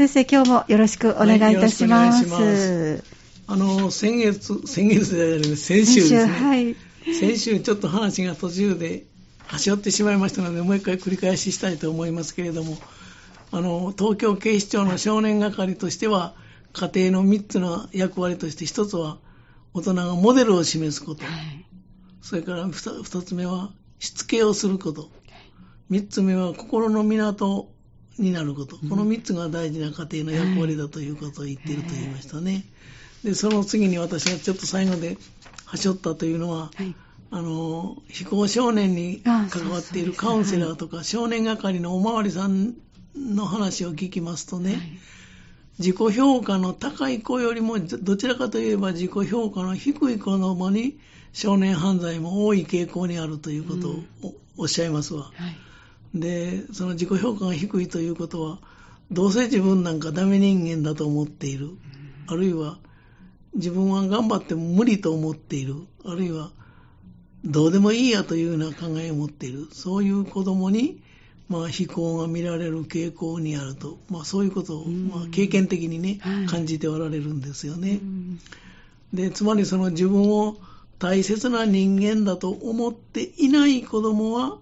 先生、今日もよろしくお願いいたします。はい、ます。あの、先月、先月である先週ですね。はい、先週ちょっと話が途中で端折ってしまいましたので、もう一回繰り返ししたいと思いますけれども、あの、東京警視庁の少年係としては、家庭の3つの役割として、1つは大人がモデルを示すこと、はい、それから 2, 2つ目はしつけをすること、3つ目は心の港になること、この3つが大事な家庭の役割だということを言っていると言いましたね。で、その次に私がちょっと最後で端折ったというのは、はい、あの、非行少年に関わっているカウンセラーとか、少年係のおまわりさんの話を聞きますとね、はい、自己評価の高い子よりも、どちらかといえば自己評価の低い子供に少年犯罪も多い傾向にあるということをおっしゃいますわ。はいで、その自己評価が低いということは、どうせ自分なんかダメ人間だと思っている。あるいは、自分は頑張っても無理と思っている。あるいは、どうでもいいやというような考えを持っている。そういう子供に、まあ、非行が見られる傾向にあると。まあ、そういうことを、まあ、経験的にね、感じておられるんですよね。で、つまりその自分を大切な人間だと思っていない子供は、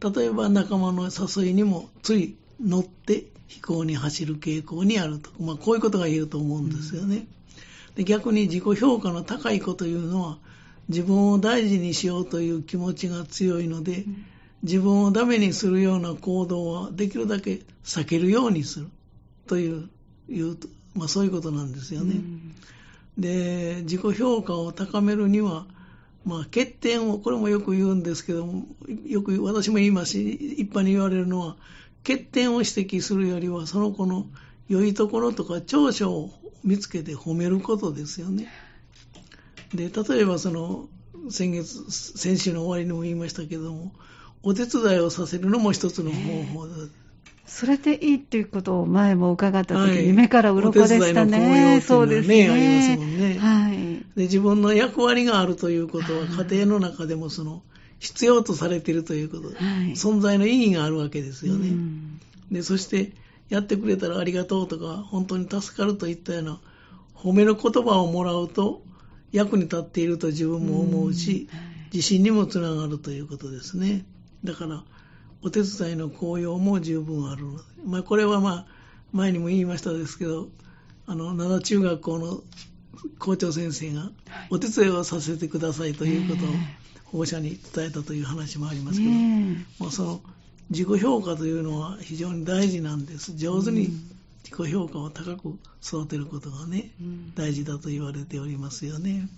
例えば仲間の誘いにもつい乗って飛行に走る傾向にあると。まあこういうことが言えると思うんですよね。で逆に自己評価の高い子というのは自分を大事にしようという気持ちが強いので、自分をダメにするような行動はできるだけ避けるようにするといういうまあ、そういうことなんですよね。で自己評価を高めるにはまあ、欠点を、これもよく言うんですけども、よく私も言いますし、一般に言われるのは、欠点を指摘するよりは、その子の良いところとか長所を見つけて褒めることですよね。で、例えばその、先月、先週の終わりにも言いましたけども、お手伝いをさせるのも一つの方法だ。それでいいっていうことを前も伺った時に、夢から鱗でしたね。そうですね。ありますもんね。はい。で、自分の役割があるということは、家庭の中でもその、必要とされているということ、はい、存在の意義があるわけですよね。で、そして、やってくれたらありがとうとか、本当に助かるといったような、褒めの言葉をもらうと、役に立っていると自分も思うし、自信にもつながるということですね。だから、お手伝いの効用も十分ある。ので、まあ、これはまあ、前にも言いましたですけど、あの、灘中学校の校長先生が、お手伝いをさせてくださいということを保護者に伝えたという話もありますけど、まあ、その、自己評価というのは非常に大事なんです。上手に自己評価を高く育てることがね、大事だと言われておりますよね。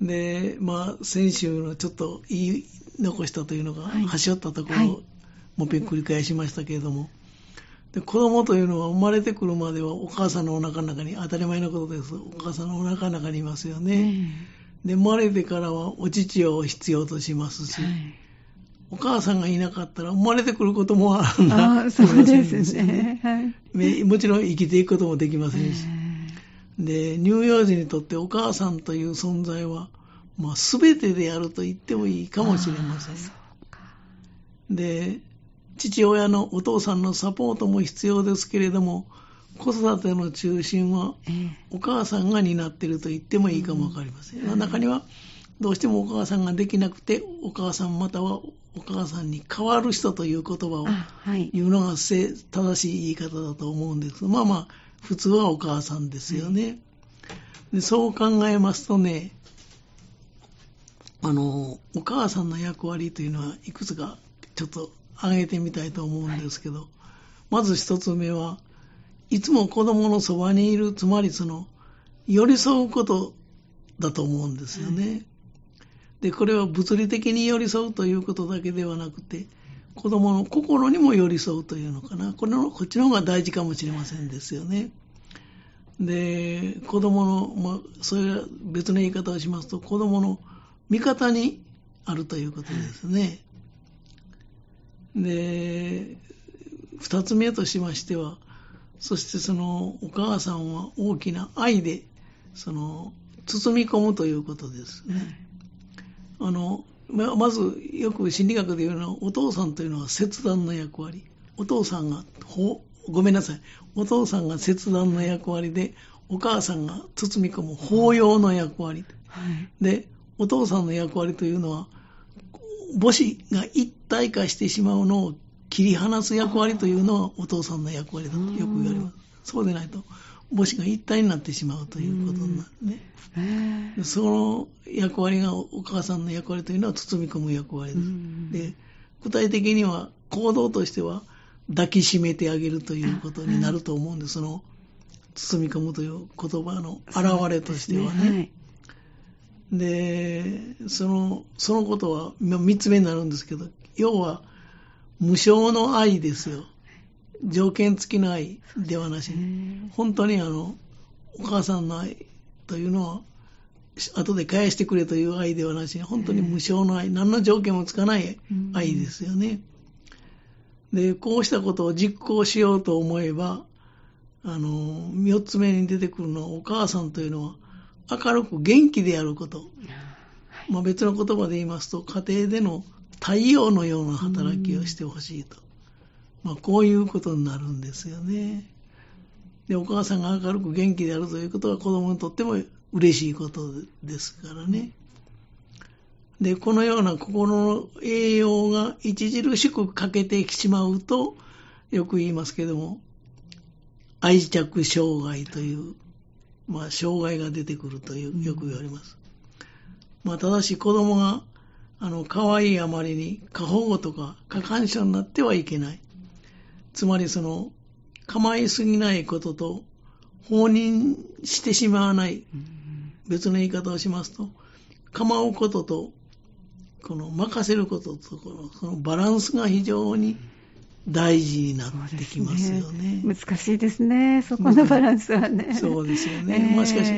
で、まあ、先週のちょっと言い残したというのが、端折ったところを、もう一遍繰り返しましたけれども、で子供というのは生まれてくるまではお母さんのお腹の中に、当たり前のことです。お母さんのお腹の中にいますよね。で、生まれてからはお乳を必要としますし、はい、お母さんがいなかったら生まれてくることもあるんだ。あそうですね、はい。もちろん生きていくこともできませんし。で、乳幼児にとってお母さんという存在は、まあ、全てであると言ってもいいかもしれません。で、父親のお父さんのサポートも必要ですけれども、子育ての中心はお母さんが担っていると言ってもいいかもわかりません。うん、中にはどうしてもお母さんができなくて、お母さんまたはお母さんに代わる人という言葉を言うのが正しい言い方だと思うんです。まあまあ、普通はお母さんですよね。でそう考えますとね、あの、お母さんの役割というのはいくつかちょっと挙げてみたいと思うんですけど、はい、まず一つ目は、いつも子供のそばにいる、つまりその、寄り添うことだと思うんですよね。はい、で、これは物理的に寄り添うということだけではなくて、子供の心にも寄り添うというのかな。これの、こっちの方が大事かもしれませんですよね。で、子供の、まあ、それは別の言い方をしますと、子供の味方にあるということですね。で、二つ目としましては、そしてそのお母さんは大きな愛で、その、包み込むということですね。あの、まず、よく心理学で言うのは、お父さんというのは切断の役割。お父さんがごめんなさい。お父さんが切断の役割で、お母さんが包み込む包容の役割。はい、で、お父さんの役割というのは、母子が一体化してしまうのを切り離す役割というのはお父さんの役割だとよく言われます。そうでないと、母子が一体になってしまうということになるね。その役割がお母さんの役割というのは包み込む役割です。で具体的には行動としては抱きしめてあげるということになると思うんです。その包み込むという言葉の表れとしてはね。で、その、そのことは三つ目になるんですけど、要は無償の愛ですよ。条件付きの愛ではなし。に、本当にあの、お母さんの愛というのは、後で返してくれという愛ではなしに、本当に無償の愛、何の条件もつかない愛ですよね。で、こうしたことを実行しようと思えば、あの、四つ目に出てくるのは、お母さんというのは、明るく元気であること。まあ、別の言葉で言いますと、家庭での太陽のような働きをしてほしいと。まあ、こういうことになるんですよね。で、お母さんが明るく元気であるということは子供にとっても嬉しいことですからね。で、このような心の栄養が著しく欠けてしまうと、よく言いますけども、愛着障害という、まあ、障害が出てくるという、よく言われます。まあ、ただし子供が、あの、可愛いあまりに過保護とか過干渉になってはいけない。つまりその、構いすぎないことと、放任してしまわない。別の言い方をしますと、構うことと、この任せることと、このそのバランスが非常に大事になってきますよね。ね難しいですね、そこのバランスはね。そうですよね。えー、まあしかし、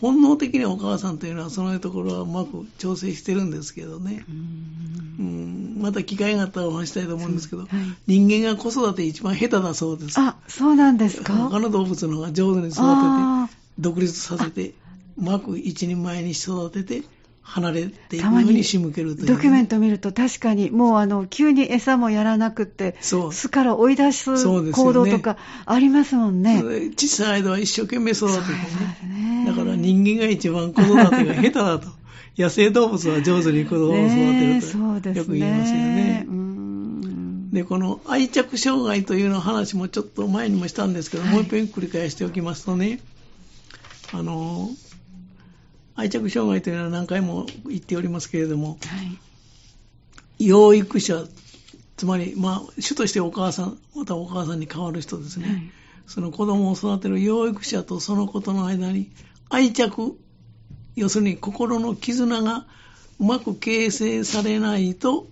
本能的にお母さんというのは、そのところはうまく調整してるんですけどね。うんまた機会があったらお話したいと思うんですけど、はい、人間が子育て一番下手だそうです。あ、そうなんですか？他の動物の方が上手に育てて、独立させて、うまく一人前に育てて、離れていくように仕向けるという、ドキュメント見ると確かにもうあの急に餌もやらなくて巣から追い出す行動とかありますもんね。ね小さい間は一生懸命育ててね、ね、だから人間が一番子育てが下手だと。野生動物は上手に子供を育てると、よく言いますよね。で、この愛着障害というの話もちょっと前にもしたんですけど、はい、もう一遍繰り返しておきますとね、あの、愛着障害というのは何回も言っておりますけれども、はい、養育者、つまり、まあ、主としてお母さん、またお母さんに変わる人ですね。はい、その子供を育てる養育者とそのことの間に愛着、要するに心の絆がうまく形成されないと、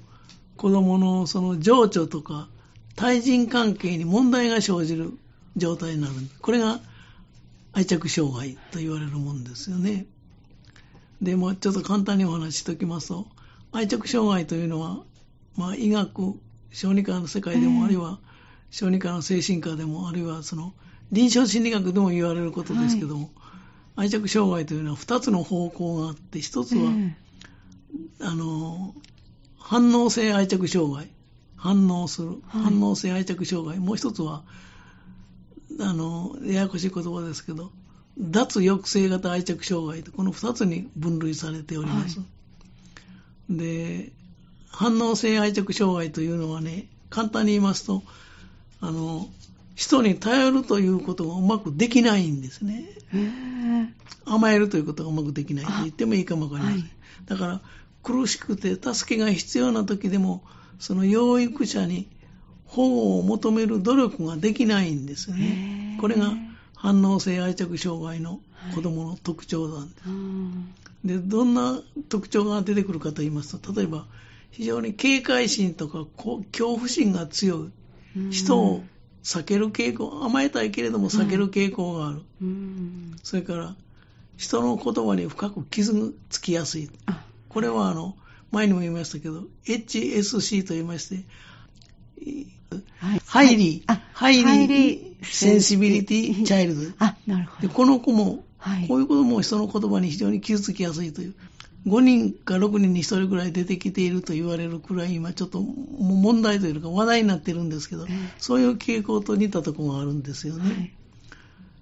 子供のその情緒とか対人関係に問題が生じる状態になる。これが愛着障害と言われるもんですよね。で、もちょっと簡単にお話ししておきますと、愛着障害というのは、まあ、医学、小児科の世界でも、えー、あるいは小児科の精神科でも、あるいはその臨床心理学でも言われることですけども、はい、愛着障害というのは2つの方向があって、1つは、えー、あの、反応性愛着障害、反応する、はい、反応性愛着障害、もう1つは、あの、ややこしい言葉ですけど、脱抑制型愛着障害とこの2つに分類されております。はい、で、反応性愛着障害というのはね、簡単に言いますと、あの、人に頼るということがうまくできないんですね。甘えるということがうまくできないと言ってもいいかもわかりません。はい、だから、苦しくて助けが必要な時でも、その養育者に保護を求める努力ができないんですね。これが反応性愛着障害の子供の特徴なんです。はい、で、どんな特徴が出てくるかと言いますと、例えば、非常に警戒心とか恐怖心が強い。人を避ける傾向、甘えたいけれども避ける傾向がある。それから、人の言葉に深く傷がつきやすい。これはあの、前にも言いましたけど、HSC と言いまして、はい、 highly、highly sensibility child。あ、なるほど。で、この子も、はい、こういう子も人の言葉に非常に傷つきやすいという。5人か6人に1人ぐらい出てきていると言われるくらい、今ちょっと問題というか話題になってるんですけど、そういう傾向と似たところがあるんですよね。はい、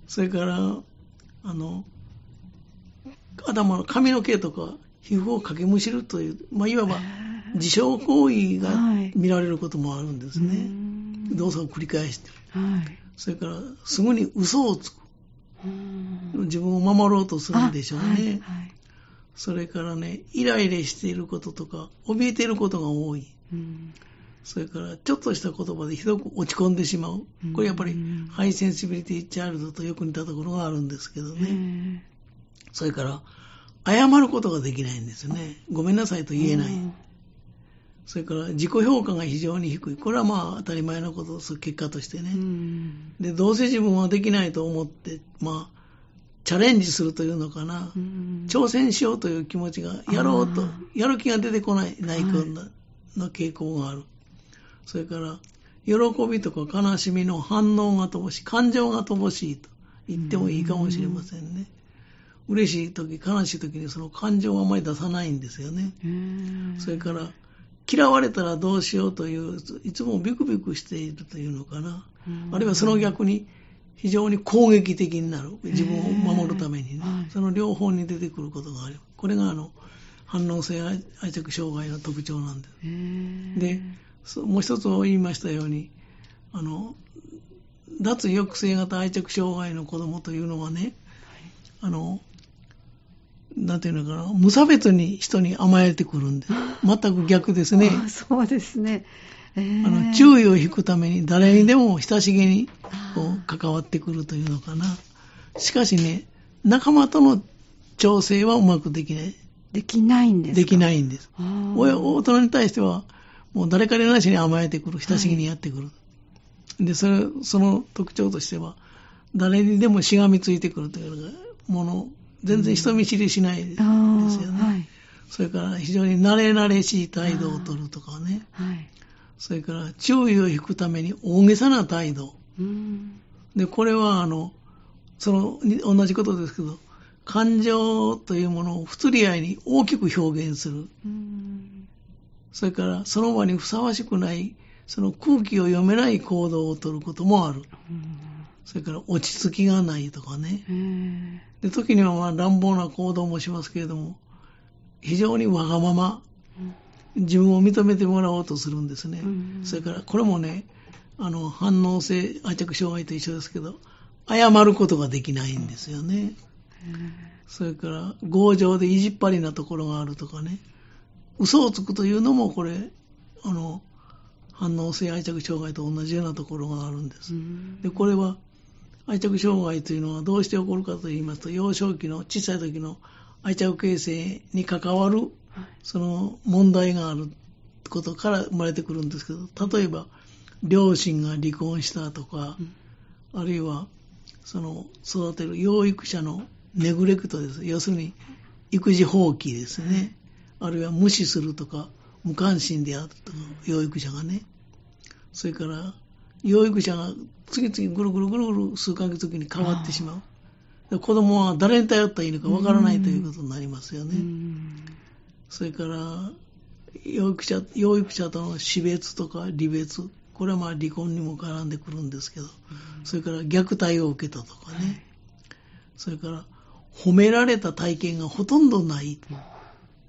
それから、あの、頭の髪の毛とか皮膚をかけむしるという、まあ、いわば自傷行為が見られることもあるんですね。はい、動作を繰り返してる。はい、それから、すぐに嘘をつく。自分を守ろうとするんでしょうね。はいはい、それからね、イライラしていることとか、怯えていることが多い。それから、ちょっとした言葉でひどく落ち込んでしまう。これやっぱり、 high sensibility child とよく似たところがあるんですけどね。それから、謝ることができないんですよね。ごめんなさいと言えない。それから自己評価が非常に低い。これはまあ当たり前のことです、結果としてね。で、どうせ自分はできないと思って、まあ、チャレンジするというのかな。挑戦しようという気持ちが、やろうと、やる気が出てこない、ないかの傾向がある。それから、喜びとか悲しみの反応が乏しい、感情が乏しいと言ってもいいかもしれませんね。嬉しい時、悲しい時にその感情をあまり出さないんですよね。それから、嫌われたらどうしようという、いつもビクビクしているというのかな。あるいはその逆に、非常に攻撃的になる。自分を守るためにね。その両方に出てくることがある。これがあの、反応性愛着障害の特徴なんです。で、もう一つ言いましたように、あの、脱抑制型愛着障害の子供というのはね、あの、なんていうのかな、無差別に人に甘えてくるんです。全く逆ですね。そうですね。えー、あの注意を引くために誰にでも親しげにこう関わってくるというのかな。しかしね、仲間との調整はうまくできない。できないんですできないんです。親、大人に対しては、もう誰かなしに甘えてくる、親しげにやってくる。はい、で、それ、その特徴としては、誰にでもしがみついてくるというもの全然人見知りしないですよね。はい、それから非常に慣れ慣れしい態度をとるとかね。はい、それから注意を引くために大げさな態度。で、これはあの、その、同じことですけど、感情というものを不釣り合いに大きく表現する。それからその場にふさわしくない、その空気を読めない行動をとることもある。それから落ち着きがないとかね。で時にはまあ乱暴な行動もしますけれども、非常にわがまま、自分を認めてもらおうとするんですね。うん、それから、これもね、あの、反応性愛着障害と一緒ですけど、謝ることができないんですよね。うん、それから、強情で意地っ張りなところがあるとかね、嘘をつくというのも、これ、あの、反応性愛着障害と同じようなところがあるんです。うん、で、これは、愛着障害というのはどうして起こるかと言いますと、幼少期の小さい時の愛着形成に関わる、その問題があることから生まれてくるんですけど、例えば、両親が離婚したとか、あるいは、その育てる養育者のネグレクトです。要するに、育児放棄ですね。あるいは無視するとか、無関心であるとか、養育者がね。それから、養育者が次々ぐるぐるぐるぐる数ヶ月後に変わってしまう。子供は誰に頼ったらいいのかわからないということになりますよね。それから、養育者、養育者との死別とか離別、これはまあ離婚にも絡んでくるんですけど、それから虐待を受けたとかね、それから褒められた体験がほとんどないっ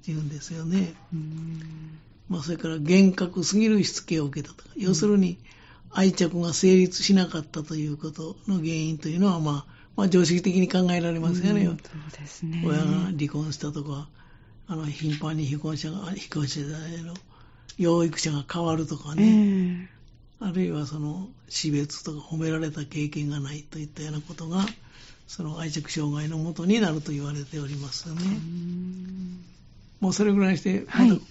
ていうんですよね。まあそれから厳格すぎるしつけを受けたとか、要するに、愛着が成立しなかったということの原因というのは、まあ、まあ、常識的に考えられますよね。そうですね。親が離婚したとか、あの、頻繁に非婚者が、非婚者じゃないの、養育者が変わるとかね。えー、あるいはその、死別とか褒められた経験がないといったようなことが、その愛着障害のもとになると言われておりますよね。もうそれぐらいして、また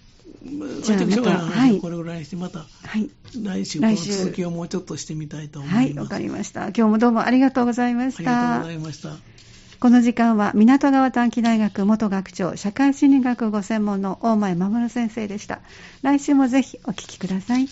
じゃあまた、はい、これぐらいにして、また、はい、来週、この続きをもうちょっとしてみたいと思います。はい、わかりました。今日もどうもありがとうございました。ありがとうございました。この時間は、港川短期大学元学長、社会心理学ご専門の大前守先生でした。来週もぜひお聞きください。